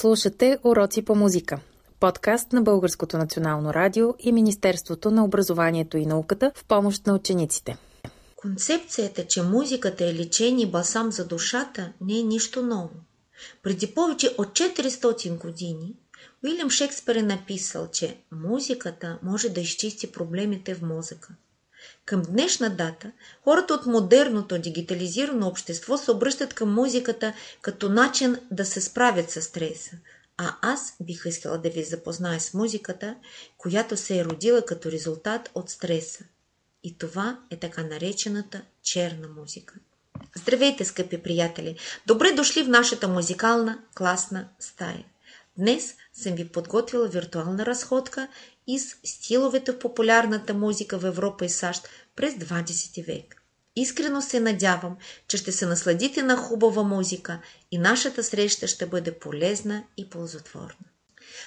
Слушате Уроци по музика. Подкаст на Българското национално радио и Министерството на образованието и науката в помощ на учениците. Концепцията, че музиката е лечение басам за душата, не е нищо ново. Преди повече от 400 години Уилям Шекспир е написал, че музиката може да изчисти проблемите в мозъка. Към днешна дата хората от модерното дигитализирано общество се обръщат към музиката като начин да се справят с стреса. А аз бих искала да ви запозная с музиката, която се е родила като резултат от стреса. И това е така наречената черна музика. Здравейте, скъпи приятели! Добре дошли в нашата музикална класна стая. Днес съм ви подготвила виртуална разходка из стиловете в популярната музика в Европа и САЩ през 20 век. Искрено се надявам, че ще се насладите на хубава музика и нашата среща ще бъде полезна и ползотворна.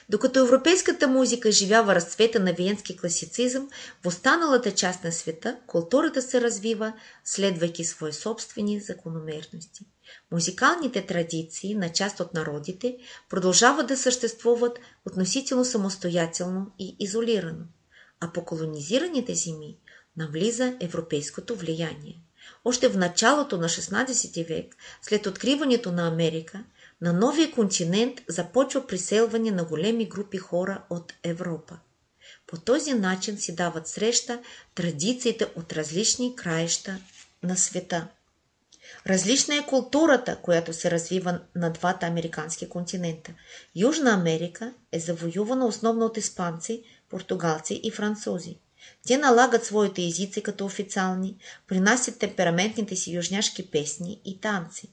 Докато европейската музика живява разцвета на виенски класицизъм, в останалата част на света културата се развива, следвайки свои собствени закономерности. Музикалните традиции на част от народите продължават да съществуват относително самостоятелно и изолирано, а по колонизираните земи навлиза европейското влияние. Още в началото на 16 век, след откриването на Америка, на новия континент започва приселване на големи групи хора от Европа. По този начин си дават среща традициите от различни краища на света. Различна е културата, която се развива на двата американски континента. Южна Америка е завоювана основно от испанци, португалци и французи. Те налагат своите езици като официални, принасят темпераментните си южняшки песни и танци.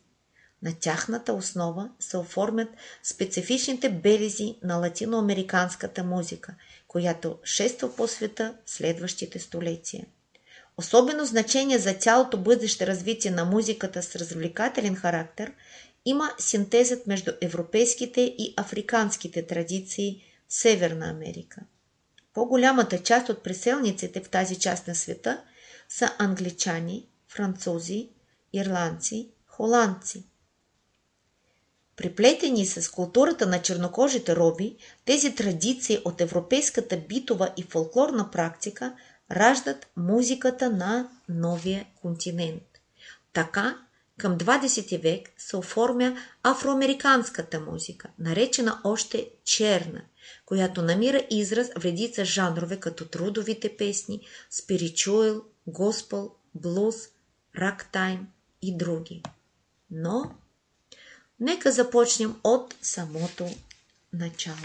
На тяхната основа се оформят специфичните белези на латиноамериканската музика, която шества по света в следващите столетия. Особено значение за цялото бъдеще развитие на музиката с развлекателен характер има синтезът между европейските и африканските традиции в Северна Америка. По-голямата част от преселниците в тази част на света са англичани, французи, ирландци, холандци. Приплетени с културата на чернокожите роби, тези традиции от европейската битова и фолклорна практика раждат музиката на новия континент. Така, към 20 век се оформя афроамериканската музика, наречена още черна, която намира израз в редица жанрове като трудовите песни, спиричуел, госпел, блуз, рактайм и други. Но нека започнем от самото начало.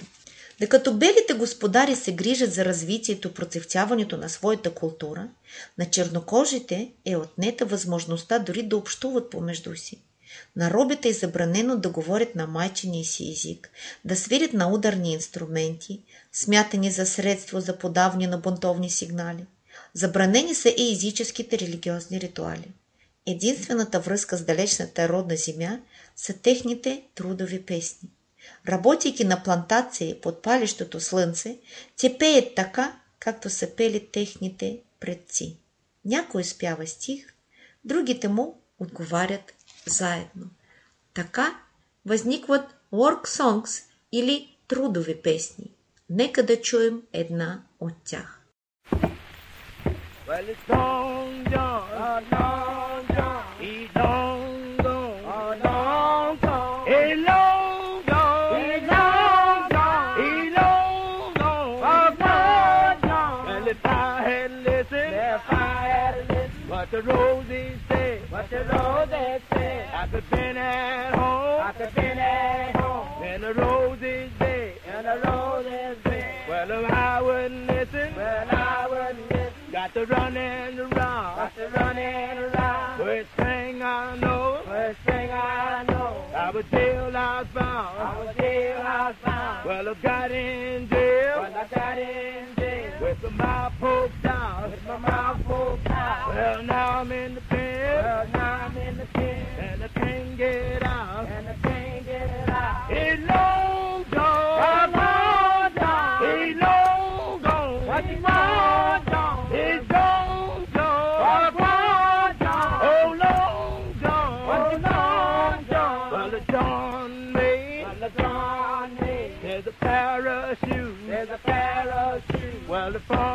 Докато белите господари се грижат за развитието и процъфтяването на своята култура, на чернокожите е отнета възможността дори да общуват помежду си. На робите е забранено да говорят на майчиния си език, да свирят на ударни инструменти, смятани за средство за подаване на бунтовни сигнали. Забранени са и езическите религиозни ритуали. Единствената връзка с далечната родна земя са техните трудови песни. Работейки на плантации под палещото слънце, те пеят така, както са пели техните предци. Някой спява стих, другите му отговарят заедно. Така възникват work songs или трудови песни. Нека да чуем една от тях. Well, it's long John. He's long gone, been at home, I could been at home. When the roses say, and the roses say, well, if I wouldn't listen, well, I wouldn't listen. Got to run and around. Got to run and around. First thing I know. First thing I know. I was jail I found. I was jail I found. Well, I got in jail. Well, I got in jail. With my mouth poked out. With my mouth poked out. Well, now I'm in the pen. Well, now I'm in the pen.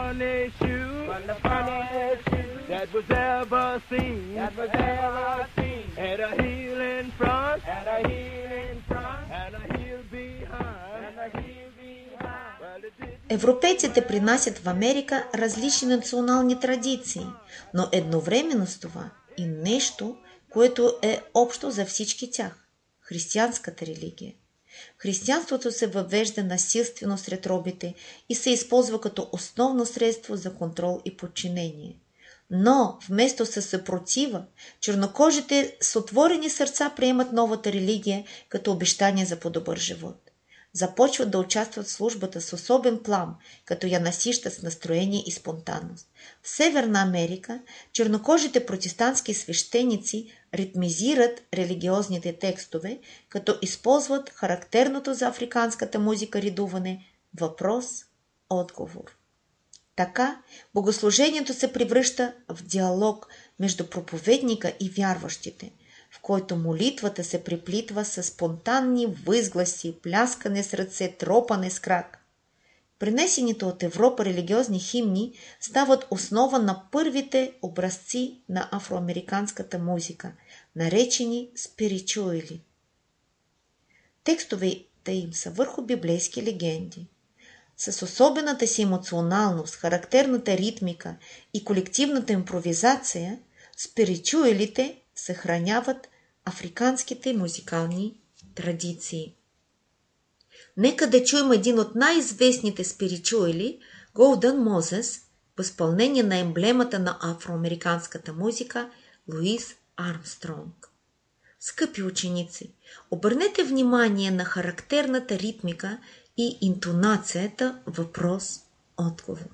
Funny shoe. The funny shoe. That was ever seen. That was ever seen. Had a heel in front. Had a heel in front. And a heel behind. And a heel Европейците принасят в Америка различни национални традиции, но едновременно с това и нещо, което е общо за всички тях – християнската религия. Християнството се въвежда насилствено сред робите и се използва като основно средство за контрол и подчинение. Но вместо със съпротива, чернокожите с отворени сърца приемат новата религия като обещание за по-добър живот започват да участват в службата с особен плам, като я насищат с настроение и спонтанност. В Северна Америка чернокожите протестантски свещеници ритмизират религиозните текстове, като използват характерното за африканската музика ридуване въпрос-отговор. Така, богослужението се превръща в диалог между проповедника и вярващите – в който молитвата се приплитва с спонтанни възгласи, пляскане с ръце, тропане с крак. Принесените от Европа религиозни химни стават основа на първите образци на афроамериканската музика, наречени спиричуели. Текстовете им са върху библейски легенди. С особената си емоционалност, характерната ритмика и колективната импровизация, спиричуелите съхраняват африканските музикални традиции. Нека да чуем един от най-известните спиричуели, Голдън Мозес, в изпълнение на емблемата на афроамериканската музика Луис Армстронг. Скъпи ученици, обърнете внимание на характерната ритмика и интонацията въпрос-отговор.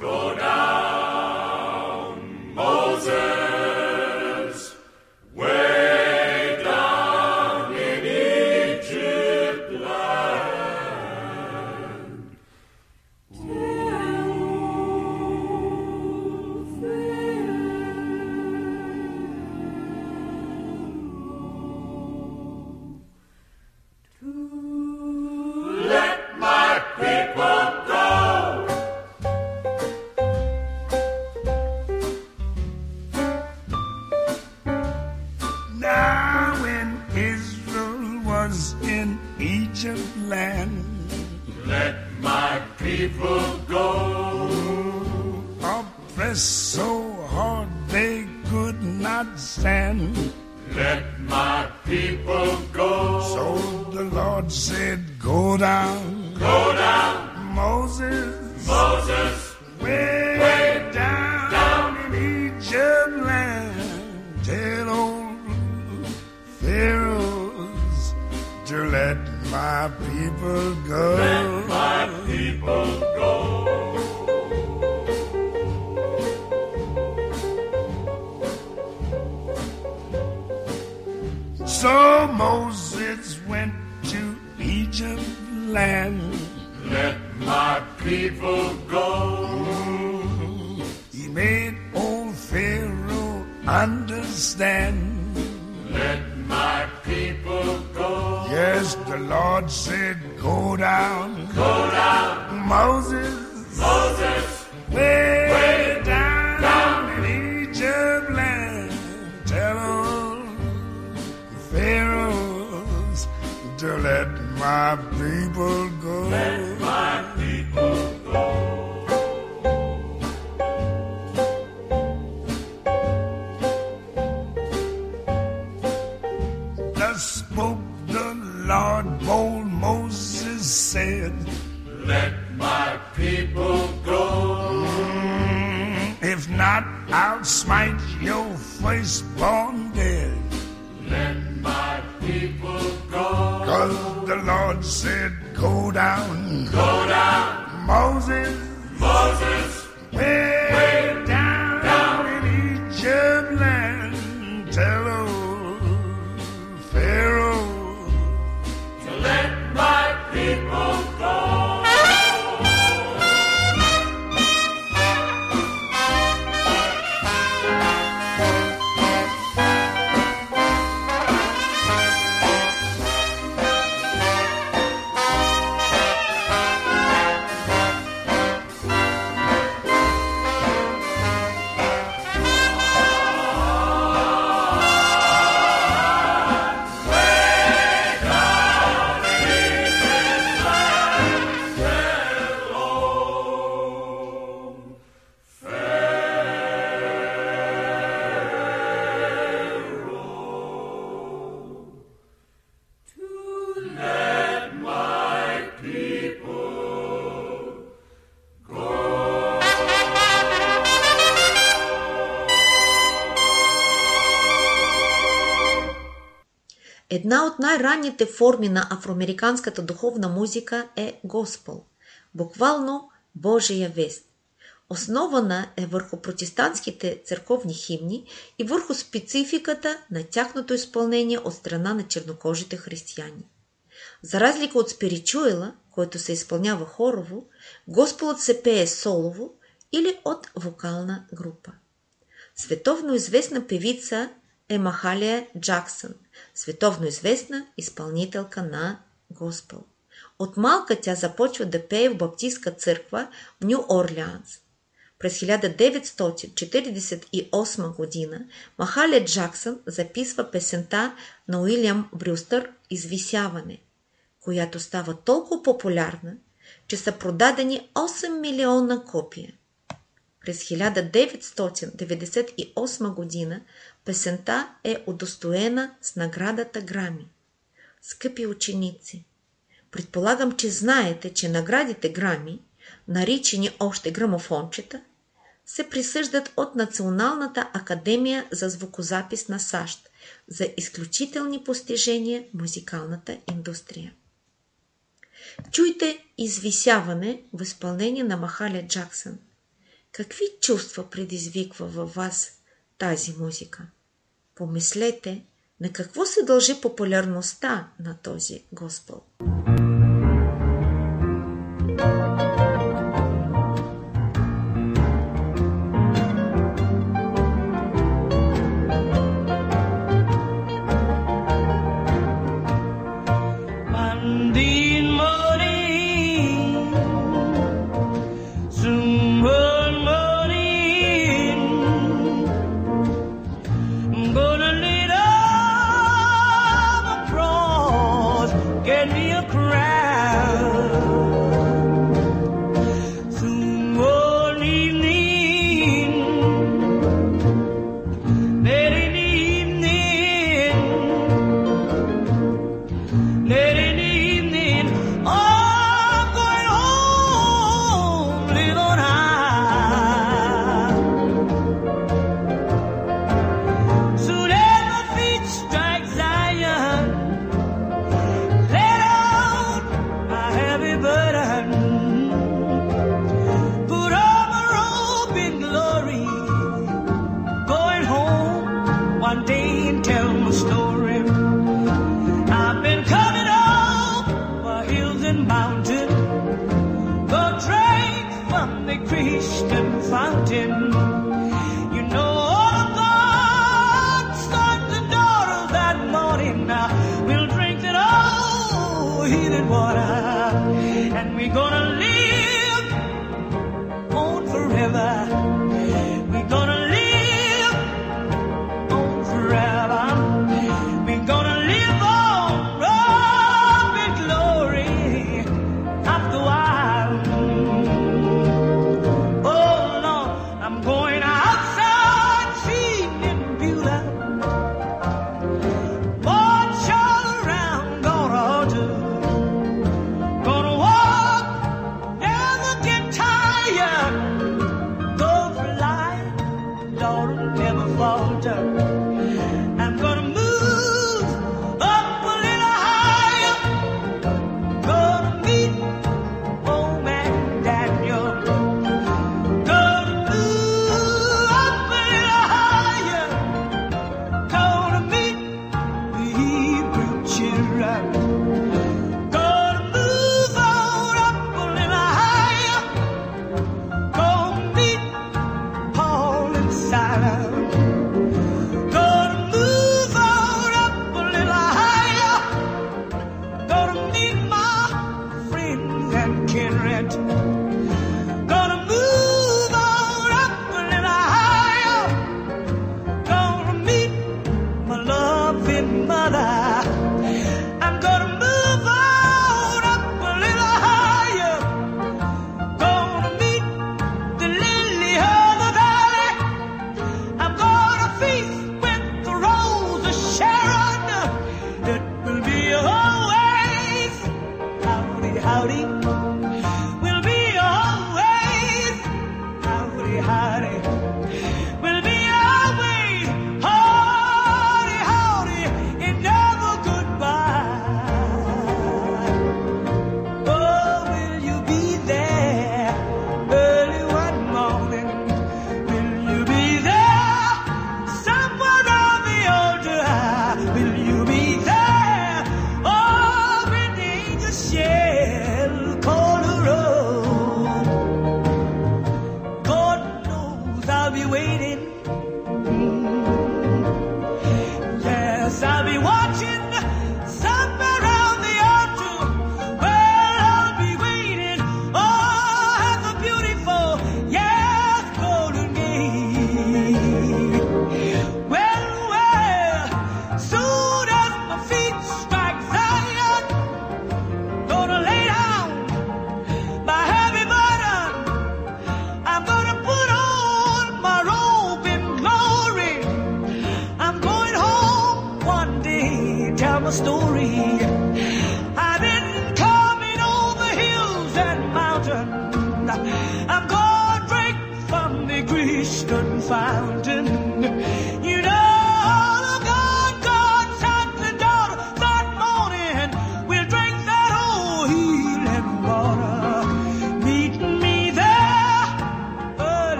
Go down, Moses! my people go. Let my people go. So Moses went to Egypt land. Let my people go. Moses. smite your firstborn dead. Let my people go. Cause the Lord said, Go down. Go down. Moses. Moses. Една от най-ранните форми на афроамериканската духовна музика е госпел, буквално Божия вест. Основана е върху протестантските църковни химни и върху спецификата на тяхното изпълнение от страна на чернокожите християни. За разлика от спиричуела, който се изпълнява хорово, Госпелът се пее солово или от вокална група. Световно известна певица е Махалия Джаксън, световно известна изпълнителка на Госпел. От малка тя започва да пее в баптистска църква в Нью Орлеанс. През 1948 година Махалия Джаксън записва песента на Уилям Брюстър «Извисяване», която става толкова популярна, че са продадени 8 милиона копия. През 1998 година песента е удостоена с наградата Грами. Скъпи ученици, предполагам, че знаете, че наградите Грами, наричани още грамофончета, се присъждат от Националната академия за звукозапис на САЩ за изключителни постижения в музикалната индустрия. Чуйте извисяване в изпълнение на Махаля Джаксън. Какви чувства предизвиква във вас тази музика? Помислете на какво се дължи популярността на този Госпел.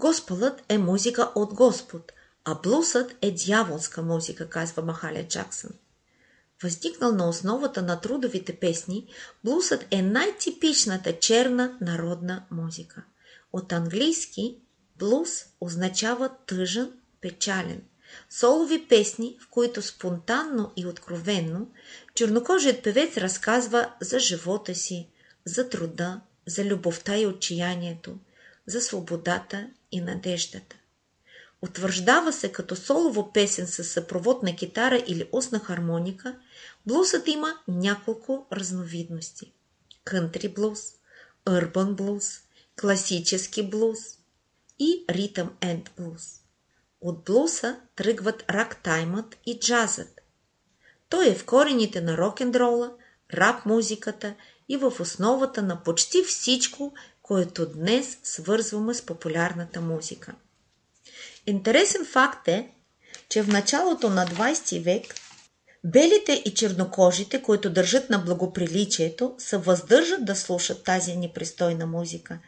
Госпелът е музика от Господ, а блусът е дяволска музика, казва Махаля Джаксън. Възникнал на основата на трудовите песни, блусът е най-типичната черна народна музика. От английски блус означава тъжен, печален. Солови песни, в които спонтанно и откровенно чернокожият певец разказва за живота си, за труда, за любовта и отчаянието, за свободата и надеждата. Утвърждава се като солово песен с съпровод на китара или устна хармоника, блусът има няколко разновидности. Кънтри блуз, урбан блуз, класически блуз и ритъм енд блуз. От блуса тръгват рактаймът и джазът. Той е в корените на рок-н-дрола, рап музиката и в основата на почти всичко, което днес свързваме с популярната музика. Интересен факт е, че в началото на 20 век белите и чернокожите, които държат на благоприличието, се въздържат да слушат тази непристойна музика,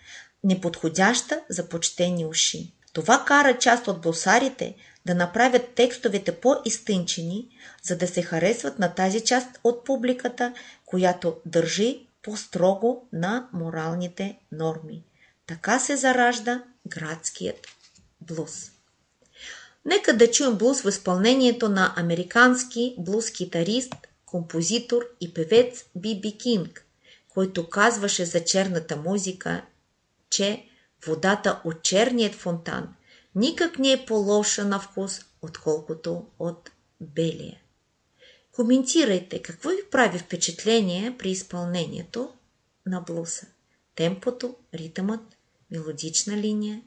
неподходяща за почтени уши. Това кара част от блосарите да направят текстовете по-изтънчени, за да се харесват на тази част от публиката, която държи по-строго на моралните норми. Така се заражда градският блуз. Нека да чуем блуз в изпълнението на американски блуз-китарист, композитор и певец Биби Кинг, който казваше за черната музика, че водата от черният фонтан никак не е по-лоша на вкус, отколкото от белия. Коментирайте какво ви прави впечатление при изпълнението на блуса. Темпото, ритъмът, мелодична линия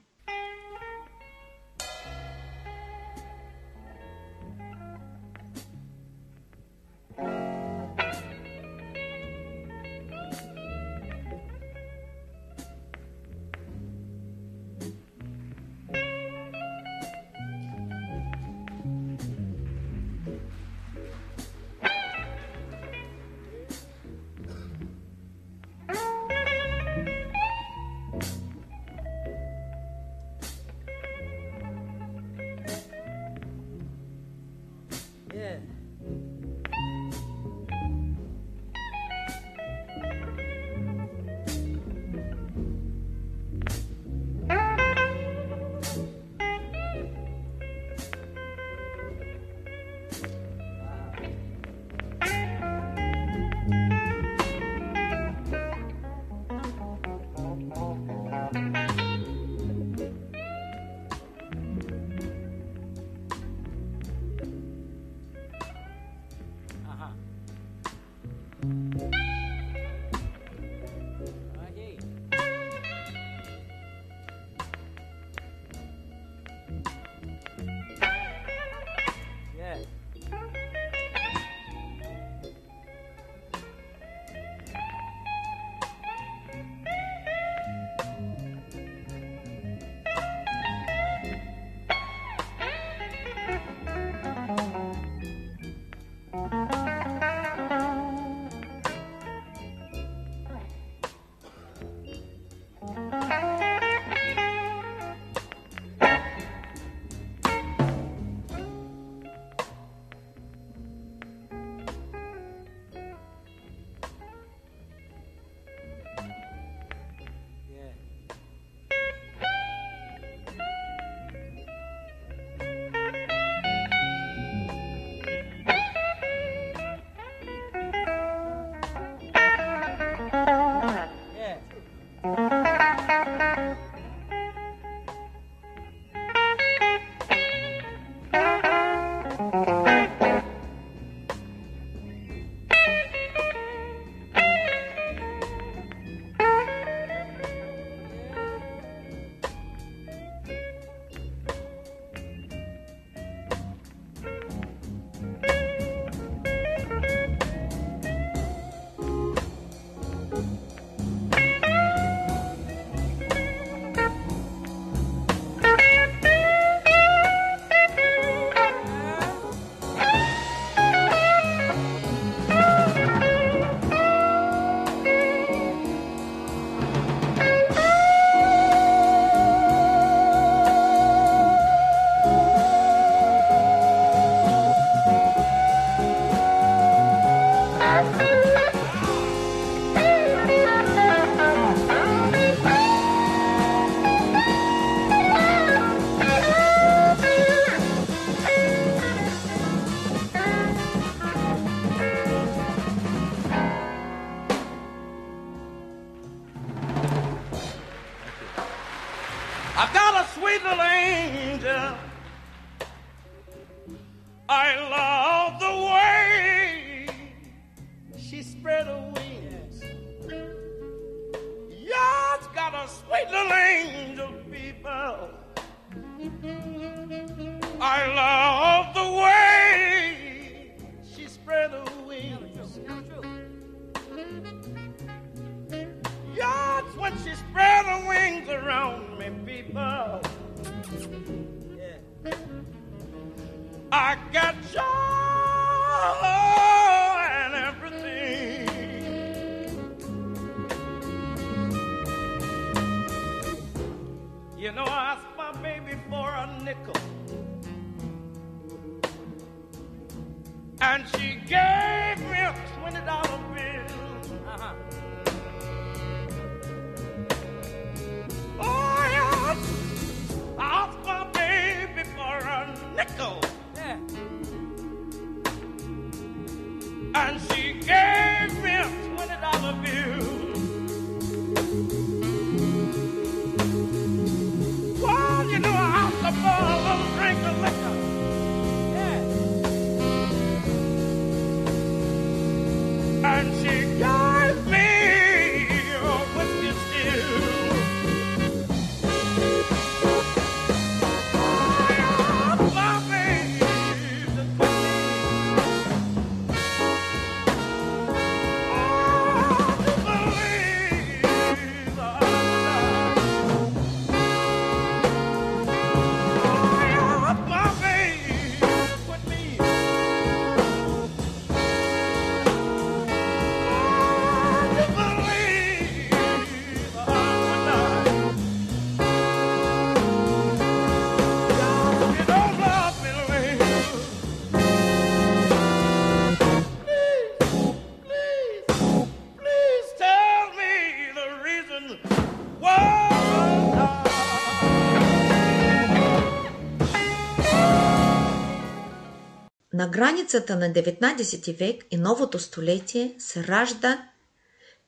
На границата на 19 век и новото столетие се ражда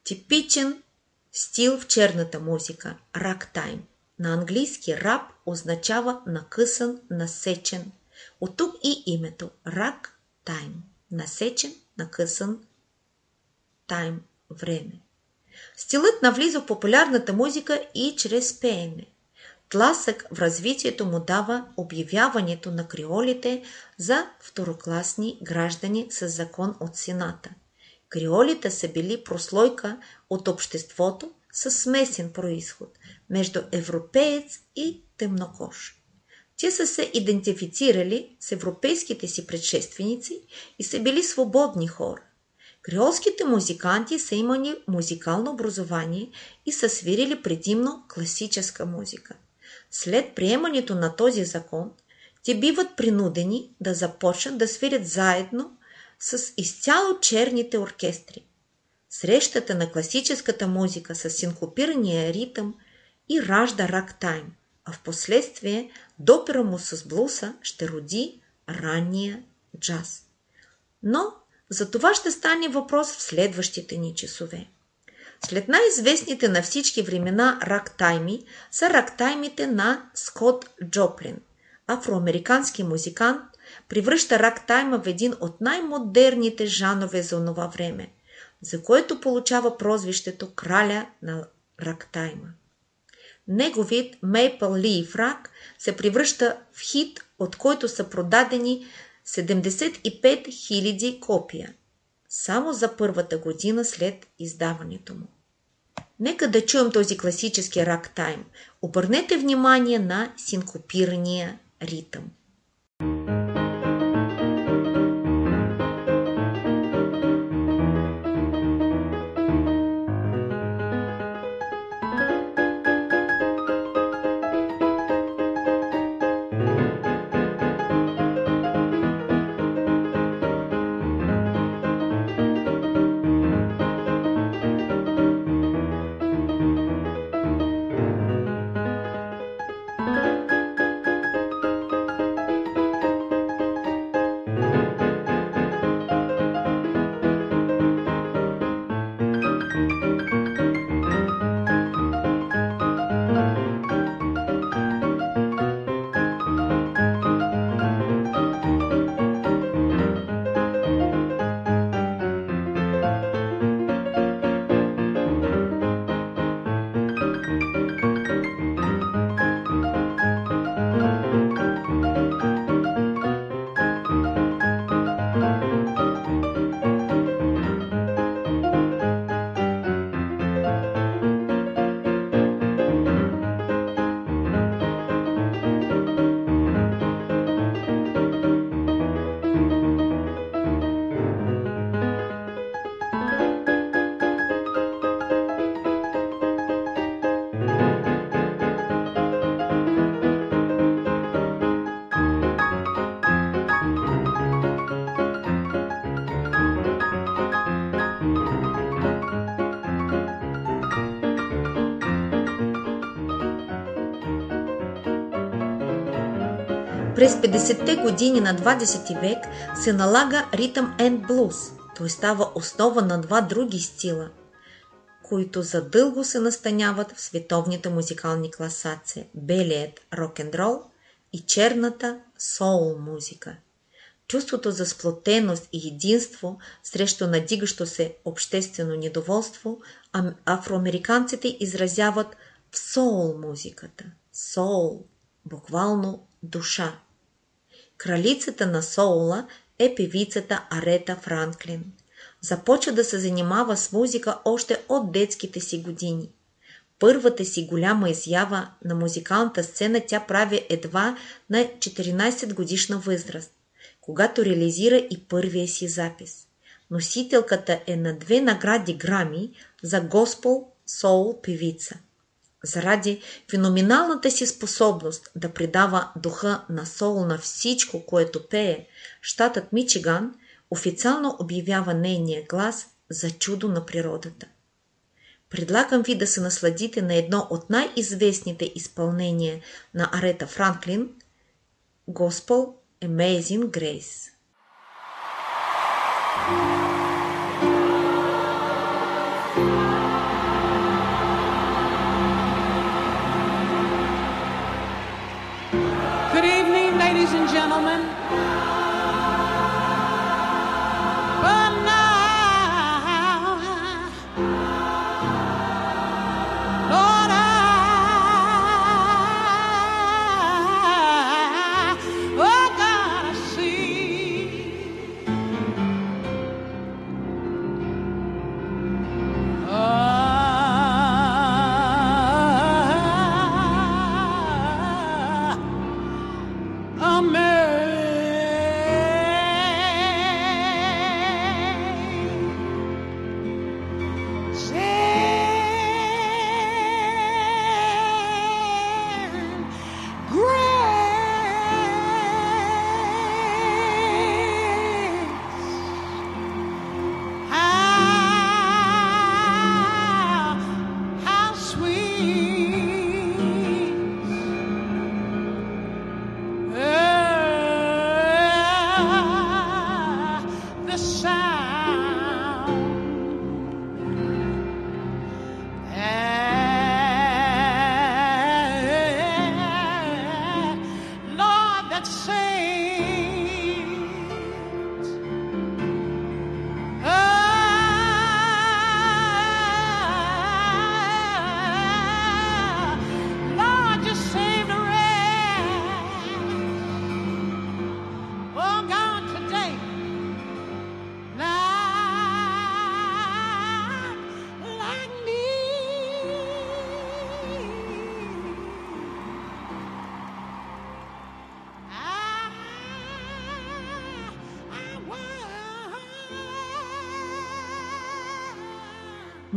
типичен стил в черната музика – рактайм. На английски рап означава накъсан, насечен. От тук и името – рак тайм. Насечен, накъсан тайм – време. Стилът навлиза в популярната музика и чрез пеене. Тласък в развитието му дава обявяването на криолите за второкласни граждани с закон от Сената. Криолите са били прослойка от обществото с смесен происход между европеец и темнокож. Те са се идентифицирали с европейските си предшественици и са били свободни хора. Креолските музиканти са имали музикално образование и са свирили предимно класическа музика. След приемането на този закон, те биват принудени да започнат да свирят заедно с изцяло черните оркестри. Срещата на класическата музика с синкопирания ритъм и ражда рактайм, а в последствие допира му с блуса ще роди ранния джаз. Но за това ще стане въпрос в следващите ни часове. След най-известните на всички времена рактайми са рактаймите на Скот Джоплин. Афроамерикански музикант превръща рактайма в един от най-модерните жанове за онова време, за което получава прозвището краля на рактайма. Неговият Maple Leaf Рак се превръща в хит, от който са продадени 75 000 копия, само за първата година след издаването му. Нека да чуем този класически рактайм. Обърнете внимание на синкопирания ритъм. През 50-те години на 20 век се налага ритъм енд блуз. Той става основа на два други стила, които задълго се настаняват в световните музикални класации – белият рок-н-рол и черната соул музика. Чувството за сплотеност и единство срещу надигащо се обществено недоволство афроамериканците изразяват в соул музиката. Соул, буквално душа. Кралицата на соула е певицата Арета Франклин. Започва да се занимава с музика още от детските си години. Първата си голяма изява на музикалната сцена тя прави едва на 14 годишна възраст, когато реализира и първия си запис. Носителката е на две награди Грами за Госпол Соул певица заради феноменалната си способност да придава духа на сол на всичко, което пее, щатът Мичиган официално обявява нейния глас за чудо на природата. Предлагам ви да се насладите на едно от най-известните изпълнения на Арета Франклин – Gospel Amazing Grace. thank you gentlemen.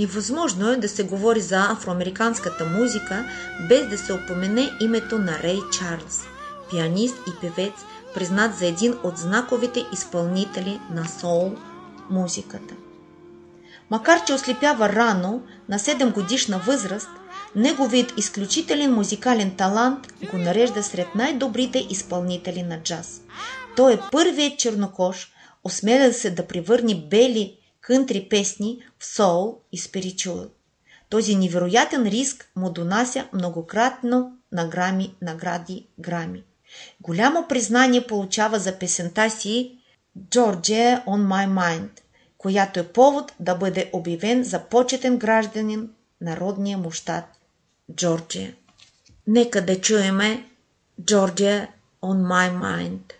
Невъзможно е да се говори за афроамериканската музика без да се опомене името на Рей Чарлз, пианист и певец, признат за един от знаковите изпълнители на соул музиката. Макар че ослепява рано, на 7 годишна възраст, неговият изключителен музикален талант го нарежда сред най-добрите изпълнители на джаз. Той е първият чернокож, осмелял се да превърне бели кънтри песни в соул и спиричуал. Този невероятен риск му донася многократно награми, награди грами. Голямо признание получава за песента си Georgia on my mind, която е повод да бъде обявен за почетен гражданин народния му щат Джорджия. Нека да чуеме Georgia on my mind.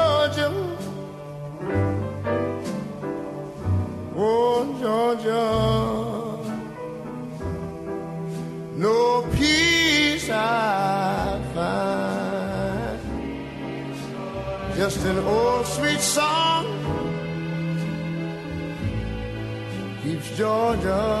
Georgia, no peace I find. Just an old sweet song keeps Georgia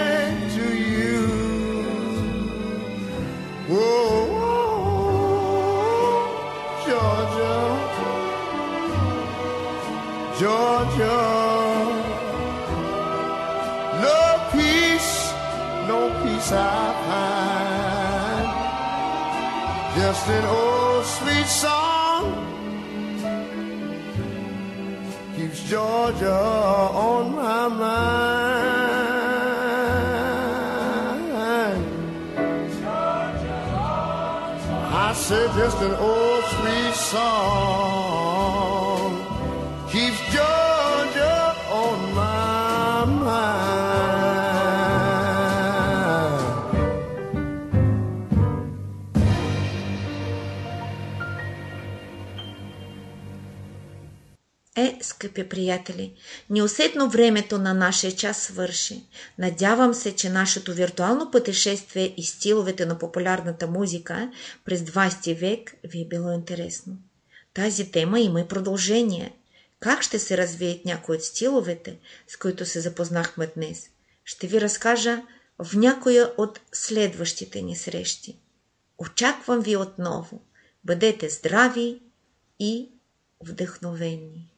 Georgia. No peace, no peace I find. Just an old sweet song keeps Georgia on my mind. I said just an old sweet song скъпи приятели, неусетно времето на нашия час свърши. Надявам се, че нашето виртуално пътешествие и стиловете на популярната музика през 20 век ви е било интересно. Тази тема има и продължение. Как ще се развият някои от стиловете, с които се запознахме днес? Ще ви разкажа в някоя от следващите ни срещи. Очаквам ви отново. Бъдете здрави и вдъхновени.